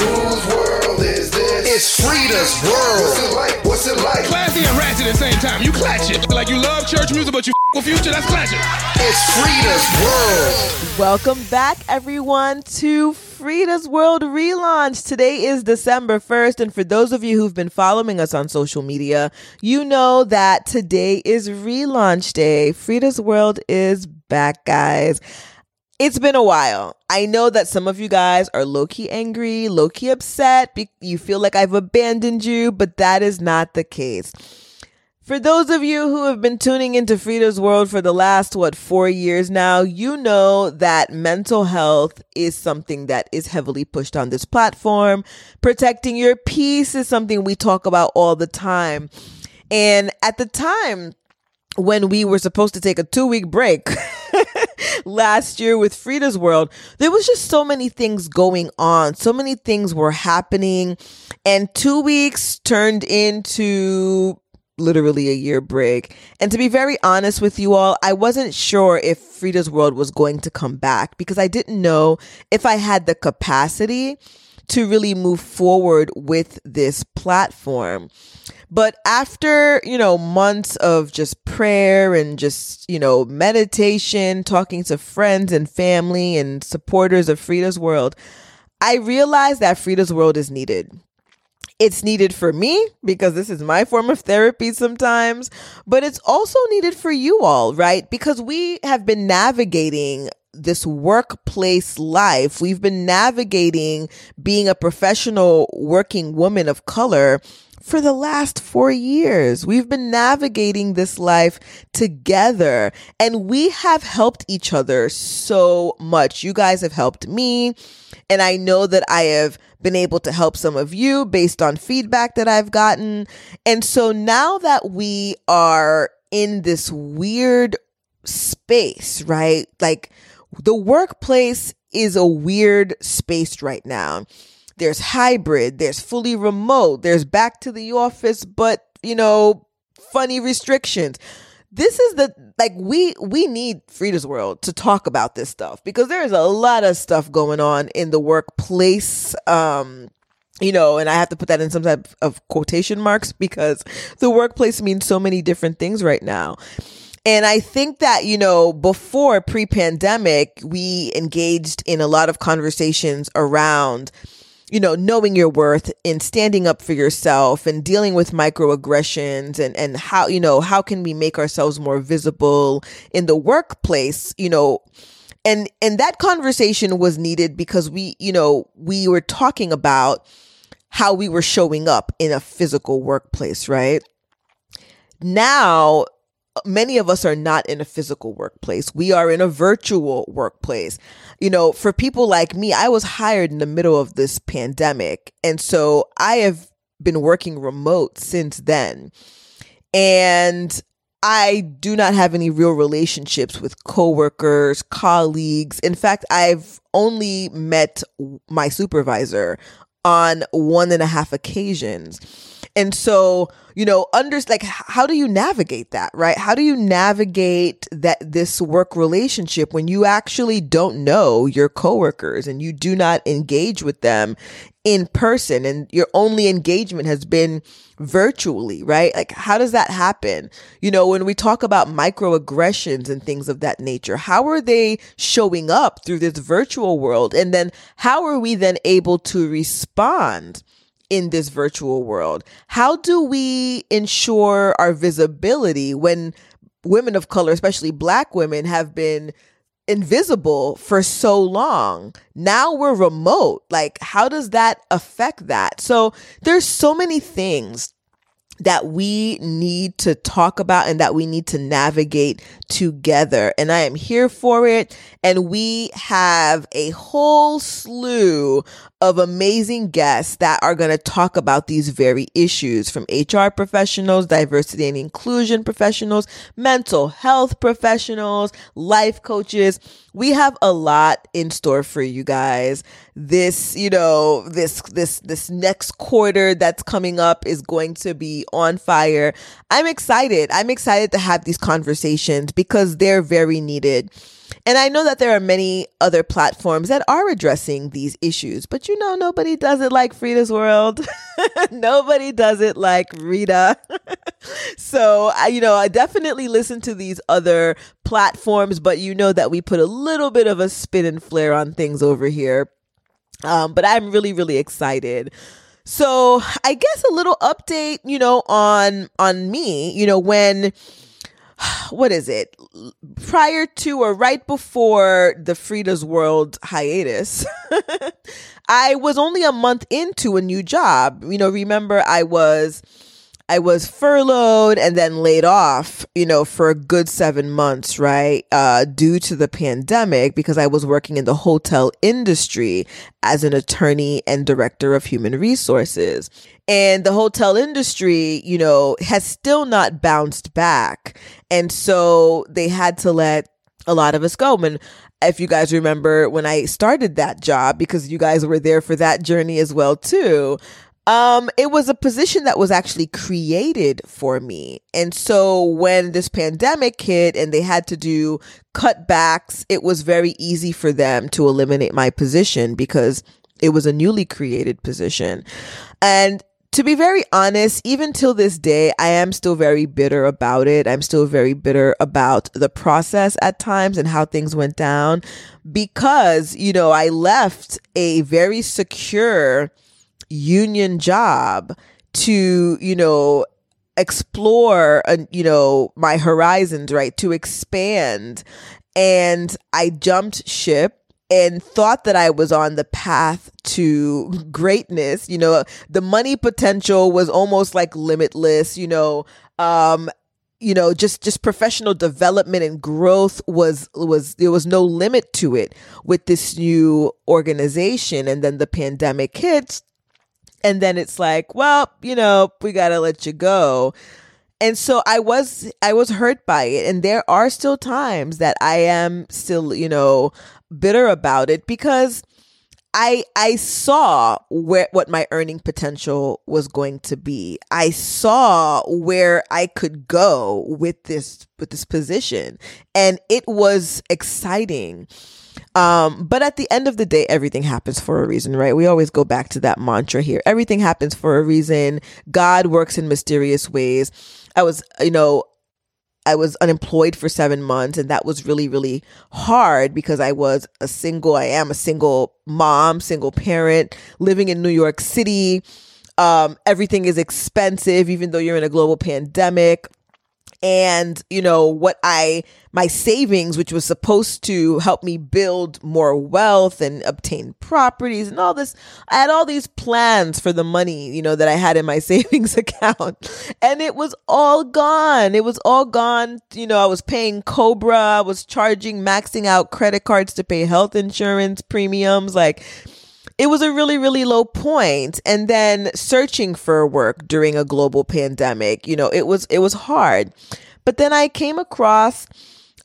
Whose world is this? It's FREEda's world. What's it like? What's it like? Classy and ratchet at the same time. You clatch it. Like you love church music, but you f- with future, that's clatching. It's FREEda's world. Welcome back, everyone, to FREEda's World relaunch. Today is December 1st, and for those of you who've been following us on social media, you know that today is relaunch day. Frida's World is back, guys. It's been a while. I know that some of you guys are low key angry, low key upset. Be- you feel like I've abandoned you, but that is not the case. For those of you who have been tuning into FREEda's World for the last, what, four years now, you know that mental health is something that is heavily pushed on this platform. Protecting your peace is something we talk about all the time. And at the time, when we were supposed to take a two week break last year with FREEda's World, there was just so many things going on. So many things were happening. And two weeks turned into literally a year break. And to be very honest with you all, I wasn't sure if Frida's World was going to come back because I didn't know if I had the capacity to really move forward with this platform. But after, you know, months of just prayer and just, you know, meditation, talking to friends and family and supporters of FREEda's World, I realized that FREEda's World is needed. It's needed for me because this is my form of therapy sometimes, but it's also needed for you all, right? Because we have been navigating this workplace life. We've been navigating being a professional working woman of color for the last four years. We've been navigating this life together and we have helped each other so much. You guys have helped me. And I know that I have been able to help some of you based on feedback that I've gotten. And so now that we are in this weird space, right? Like the workplace is a weird space right now. There's hybrid, there's fully remote, there's back to the office, but you know, funny restrictions. This is the like we we need FREEda's World to talk about this stuff because there's a lot of stuff going on in the workplace. Um, you know, and I have to put that in some type of quotation marks because the workplace means so many different things right now. And I think that, you know, before pre pandemic, we engaged in a lot of conversations around, you know, knowing your worth and standing up for yourself and dealing with microaggressions and, and how, you know, how can we make ourselves more visible in the workplace, you know, and, and that conversation was needed because we, you know, we were talking about how we were showing up in a physical workplace, right? Now, many of us are not in a physical workplace. We are in a virtual workplace. You know, for people like me, I was hired in the middle of this pandemic. And so I have been working remote since then. And I do not have any real relationships with coworkers, colleagues. In fact, I've only met my supervisor on one and a half occasions. And so, you know, under like how do you navigate that, right? How do you navigate that this work relationship when you actually don't know your coworkers and you do not engage with them in person and your only engagement has been virtually, right? Like how does that happen? You know, when we talk about microaggressions and things of that nature, how are they showing up through this virtual world? And then how are we then able to respond? In this virtual world? How do we ensure our visibility when women of color, especially black women, have been invisible for so long? Now we're remote. Like, how does that affect that? So there's so many things that we need to talk about and that we need to navigate together. And I am here for it. And we have a whole slew of amazing guests that are going to talk about these very issues from HR professionals, diversity and inclusion professionals, mental health professionals, life coaches. We have a lot in store for you guys. This, you know, this, this, this next quarter that's coming up is going to be on fire. I'm excited. I'm excited to have these conversations because they're very needed. And I know that there are many other platforms that are addressing these issues, but you know, nobody does it like FREEda's World. nobody does it like Ritha. so, I, you know, I definitely listen to these other platforms, but you know that we put a little bit of a spin and flair on things over here. Um, but I'm really, really excited. So I guess a little update, you know, on on me, you know, when what is it? Prior to or right before the FREEda's World hiatus, I was only a month into a new job. You know, remember I was I was furloughed and then laid off, you know, for a good seven months, right? Uh, due to the pandemic because I was working in the hotel industry as an attorney and director of human resources. And the hotel industry, you know, has still not bounced back. And so they had to let a lot of us go. And if you guys remember when I started that job, because you guys were there for that journey as well, too. Um, it was a position that was actually created for me. And so when this pandemic hit and they had to do cutbacks, it was very easy for them to eliminate my position because it was a newly created position. And to be very honest, even till this day, I am still very bitter about it. I'm still very bitter about the process at times and how things went down because, you know, I left a very secure union job to, you know, explore, uh, you know, my horizons, right? To expand. And I jumped ship and thought that I was on the path to greatness. You know, the money potential was almost like limitless, you know, um, you know, just, just professional development and growth was, was, there was no limit to it with this new organization. And then the pandemic hits and then it's like, well, you know, we got to let you go. And so I was I was hurt by it and there are still times that I am still, you know, bitter about it because I I saw where what my earning potential was going to be. I saw where I could go with this with this position and it was exciting. Um, but at the end of the day, everything happens for a reason, right? We always go back to that mantra here. Everything happens for a reason. God works in mysterious ways. I was, you know, I was unemployed for seven months, and that was really, really hard because I was a single, I am a single mom, single parent, living in New York City. Um, everything is expensive, even though you're in a global pandemic and you know what i my savings which was supposed to help me build more wealth and obtain properties and all this i had all these plans for the money you know that i had in my savings account. And it was all gone. It was all gone. You know i was paying cobra. I was charging maxing out credit cards to pay health insurance premiums. Like it was a really, really low point. And then searching for work during a global pandemic, you know, it was, it was hard. But then I came across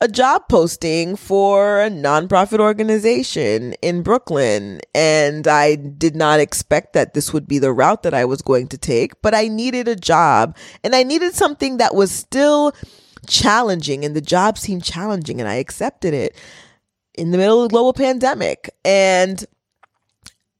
a job posting for a nonprofit organization in Brooklyn. And I did not expect that this would be the route that I was going to take, but I needed a job and I needed something that was still challenging. And the job seemed challenging and I accepted it in the middle of the global pandemic. And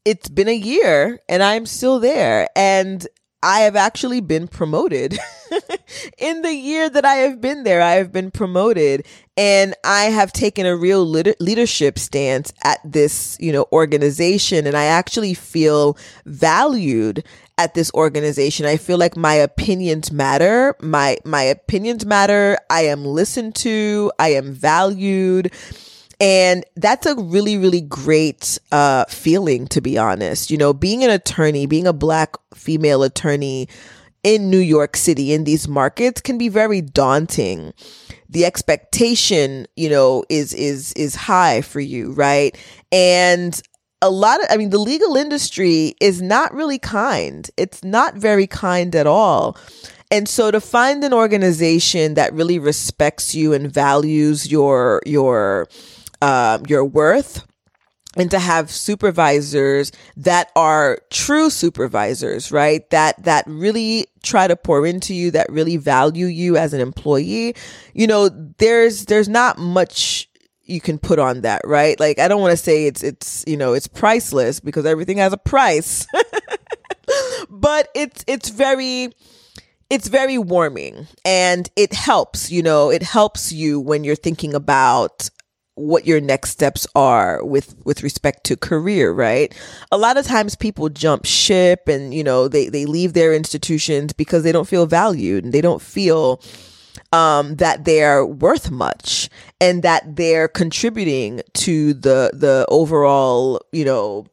it's been a year and I'm still there. And I have actually been promoted. in the year that I have been there, I have been promoted and I have taken a real leadership stance at this, you know, organization and I actually feel valued at this organization. I feel like my opinions matter. My my opinions matter. I am listened to. I am valued. And that's a really, really great uh, feeling, to be honest. You know, being an attorney, being a black female attorney in New York City, in these markets, can be very daunting. The expectation, you know, is is is high for you, right? And a lot of, I mean, the legal industry is not really kind. It's not very kind at all. And so to find an organization that really respects you and values your your um, your worth and to have supervisors that are true supervisors right that that really try to pour into you that really value you as an employee you know there's there's not much you can put on that, right? Like I don't want to say it's it's you know it's priceless because everything has a price, but it's it's very it's very warming and it helps. You know, it helps you when you're thinking about what your next steps are with with respect to career right a lot of times people jump ship and you know they they leave their institutions because they don't feel valued and they don't feel um, that they're worth much and that they're contributing to the the overall you know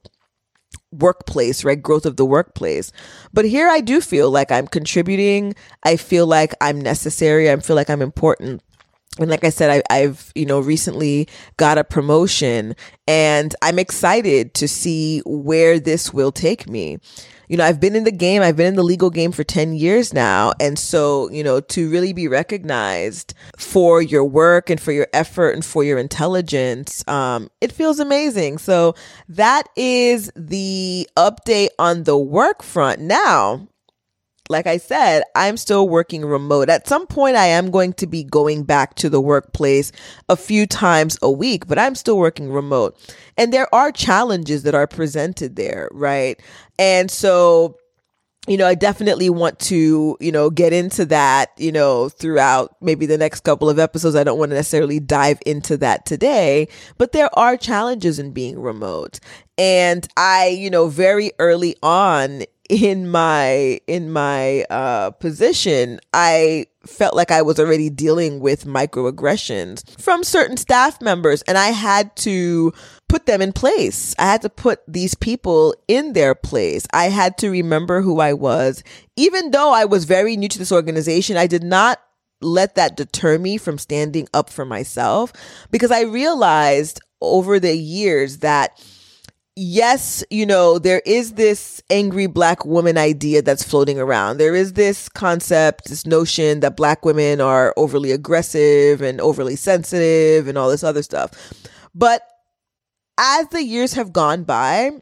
workplace, right? Growth of the workplace. But here I do feel like I'm contributing. I feel like I'm necessary. I feel like I'm important and like I said, I, have you know recently got a promotion, and I'm excited to see where this will take me. You know, I've been in the game, I've been in the legal game for 10 years now. And so, you know, to really be recognized for your work and for your effort and for your intelligence, um, it feels amazing. So that is the update on the work front. Now, like I said, I'm still working remote. At some point, I am going to be going back to the workplace a few times a week, but I'm still working remote. And there are challenges that are presented there, right? And so, you know, I definitely want to, you know, get into that, you know, throughout maybe the next couple of episodes. I don't want to necessarily dive into that today, but there are challenges in being remote. And I, you know, very early on in my in my uh, position, I felt like I was already dealing with microaggressions from certain staff members, and I had to put them in place. I had to put these people in their place. I had to remember who I was. Even though I was very new to this organization, I did not let that deter me from standing up for myself because I realized over the years that yes, you know, there is this angry black woman idea that's floating around. There is this concept, this notion that black women are overly aggressive and overly sensitive and all this other stuff. But as the years have gone by,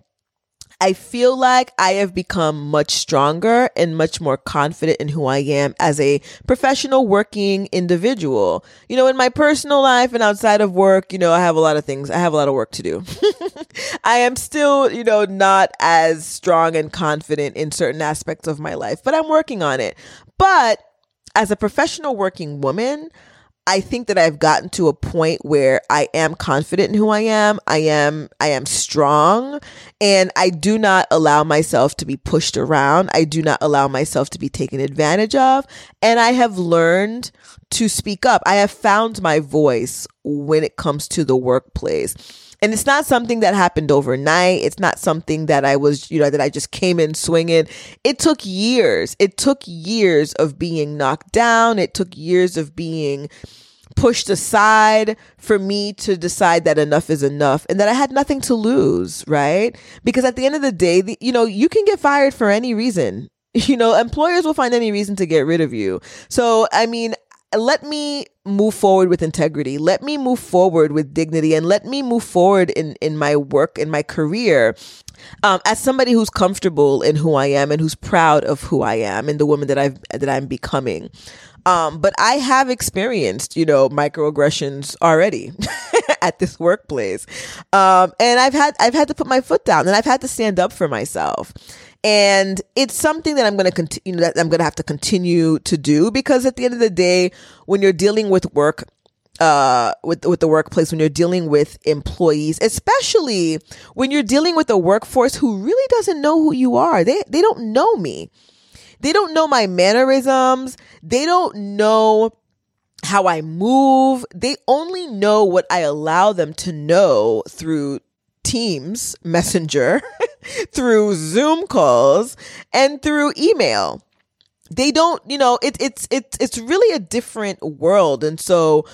I feel like I have become much stronger and much more confident in who I am as a professional working individual. You know, in my personal life and outside of work, you know, I have a lot of things, I have a lot of work to do. I am still, you know, not as strong and confident in certain aspects of my life, but I'm working on it. But as a professional working woman, I think that I've gotten to a point where I am confident in who I am. I am I am strong and I do not allow myself to be pushed around. I do not allow myself to be taken advantage of, and I have learned to speak up. I have found my voice when it comes to the workplace. And it's not something that happened overnight. It's not something that I was, you know, that I just came in swinging. It took years. It took years of being knocked down. It took years of being pushed aside for me to decide that enough is enough and that I had nothing to lose, right? Because at the end of the day, the, you know, you can get fired for any reason. You know, employers will find any reason to get rid of you. So, I mean, let me move forward with integrity. Let me move forward with dignity and let me move forward in, in my work, in my career. Um, as somebody who's comfortable in who I am and who's proud of who I am and the woman that I've, that I'm becoming. Um, but I have experienced, you know, microaggressions already at this workplace. Um, and I've had, I've had to put my foot down and I've had to stand up for myself. And it's something that I'm going to continue, that I'm going to have to continue to do because at the end of the day, when you're dealing with work, uh, with with the workplace when you're dealing with employees, especially when you're dealing with a workforce who really doesn't know who you are. They they don't know me. They don't know my mannerisms. They don't know how I move. They only know what I allow them to know through Teams Messenger, through Zoom calls, and through email. They don't, you know, it, it's it's it's really a different world, and so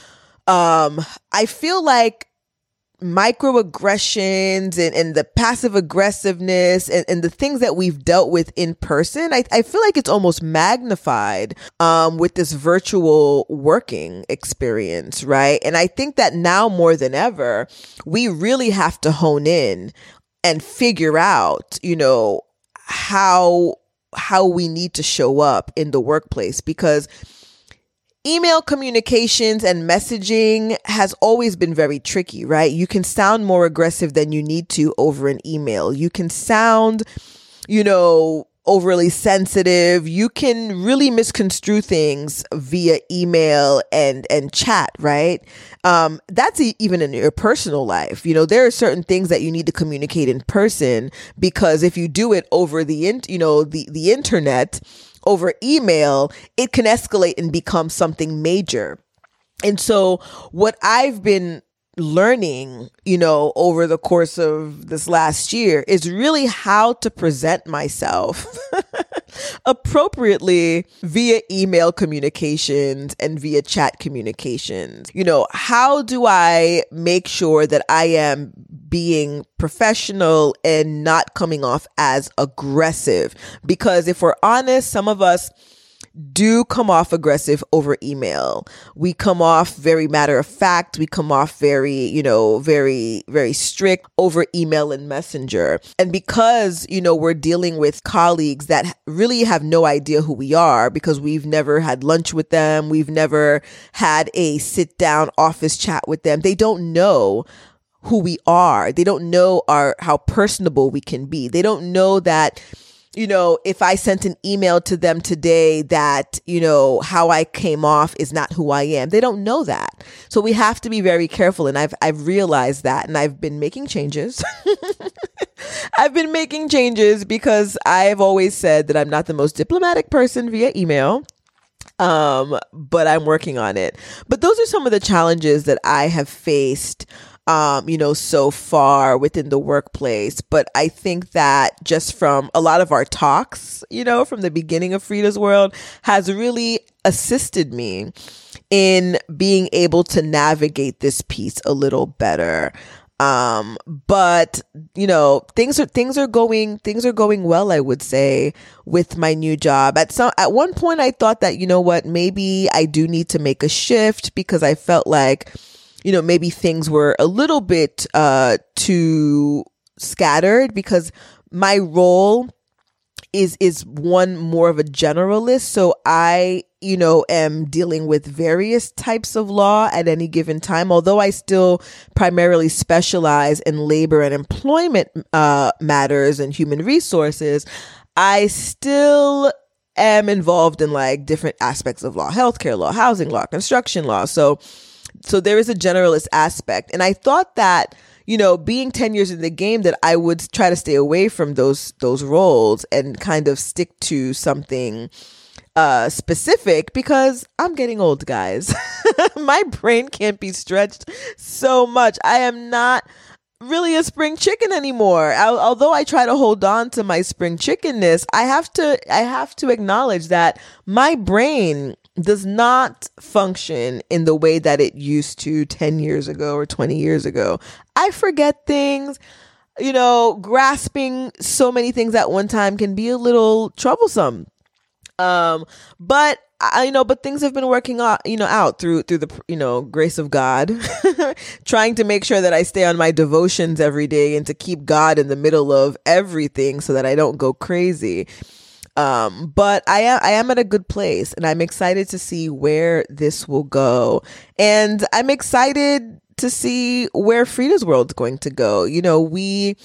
um, I feel like microaggressions and, and the passive aggressiveness and, and the things that we've dealt with in person, I, I feel like it's almost magnified um, with this virtual working experience, right? And I think that now more than ever, we really have to hone in and figure out, you know, how how we need to show up in the workplace because email communications and messaging has always been very tricky, right? You can sound more aggressive than you need to over an email. You can sound, you know, overly sensitive. You can really misconstrue things via email and and chat, right? Um, that's e- even in your personal life. You know, there are certain things that you need to communicate in person because if you do it over the in, you know, the the internet, over email, it can escalate and become something major. And so what I've been learning, you know, over the course of this last year is really how to present myself appropriately via email communications and via chat communications. You know, how do I make sure that I am being professional and not coming off as aggressive? Because if we're honest, some of us do come off aggressive over email. We come off very matter of fact. We come off very, you know, very, very strict over email and messenger. And because, you know, we're dealing with colleagues that really have no idea who we are because we've never had lunch with them. We've never had a sit down office chat with them. They don't know who we are. They don't know our, how personable we can be. They don't know that, you know, if I sent an email to them today that, you know, how I came off is not who I am. They don't know that. So we have to be very careful. And I've, I've realized that and I've been making changes. I've been making changes because I've always said that I'm not the most diplomatic person via email um but i'm working on it but those are some of the challenges that i have faced um, you know, so far within the workplace. But I think that just from a lot of our talks, you know, from the beginning of FREEda's World has really assisted me in being able to navigate this piece a little better um but you know things are things are going things are going well i would say with my new job at some at one point i thought that you know what maybe i do need to make a shift because i felt like you know, maybe things were a little bit uh, too scattered because my role is is one more of a generalist. So i you know am dealing with various types of law at any given time although i still primarily specialize in labor and employment uh, matters and human resources i still am involved in like different aspects of law healthcare law housing law construction law. So so there is a generalist aspect. And I thought that, you know, being 10 years in the game that I would try to stay away from those those roles and kind of stick to something uh specific because I'm getting old, guys. My brain can't be stretched so much. I am not really a spring chicken anymore. I, although I try to hold on to my spring chickenness, I have to I have to acknowledge that my brain does not function in the way that it used to 10 years ago or 20 years ago. I forget things. You know, grasping so many things at one time can be a little troublesome. Um, but I you know, but things have been working out, you know, out through through the you know grace of God, trying to make sure that I stay on my devotions every day and to keep God in the middle of everything so that I don't go crazy. Um, but I am I am at a good place and I'm excited to see where this will go. And I'm excited to see where FREEda's World's going to go. You know, we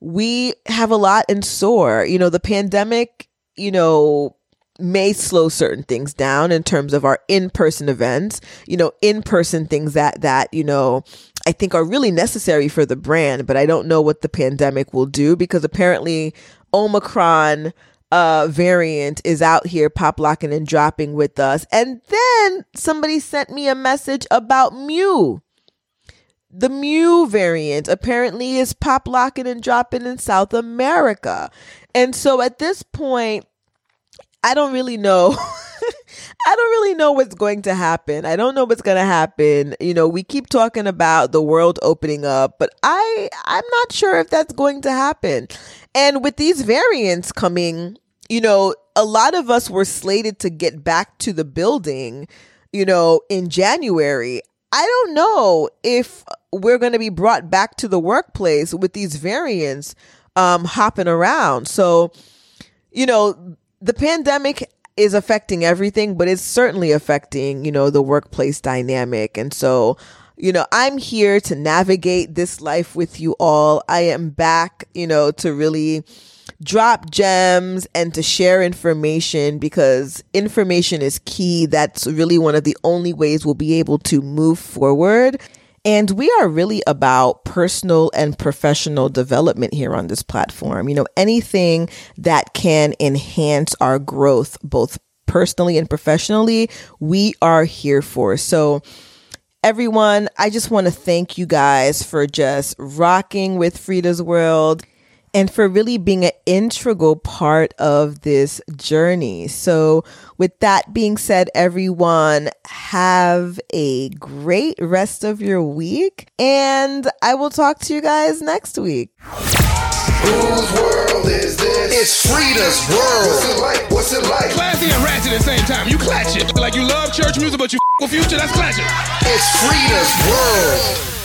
we have a lot in store. You know, the pandemic, you know, may slow certain things down in terms of our in-person events, you know, in-person things that that, you know, I think are really necessary for the brand, but I don't know what the pandemic will do because apparently Omicron uh, variant is out here pop locking and dropping with us. And then somebody sent me a message about Mu. The Mu variant apparently is pop locking and dropping in South America. And so at this point, I don't really know. I don't really know what's going to happen. I don't know what's going to happen. You know, we keep talking about the world opening up, but I I'm not sure if that's going to happen. And with these variants coming, you know, a lot of us were slated to get back to the building, you know, in January. I don't know if we're going to be brought back to the workplace with these variants um, hopping around. So, you know, the pandemic is affecting everything, but it's certainly affecting, you know, the workplace dynamic. And so, you know, I'm here to navigate this life with you all. I am back, you know, to really drop gems and to share information because information is key. That's really one of the only ways we'll be able to move forward. And we are really about personal and professional development here on this platform. You know, anything that can enhance our growth, both personally and professionally, we are here for. So, everyone, I just want to thank you guys for just rocking with FREEda's World and for really being an integral part of this journey. So, with that being said, everyone, have a great rest of your week, and I will talk to you guys next week. Whose world is this? It's FREEda's world. What's it like? What's it like? Classy and ratchet at the same time. You clatch it. Like you love church music, but you f- with future, that's clashing. It's FREEda's world.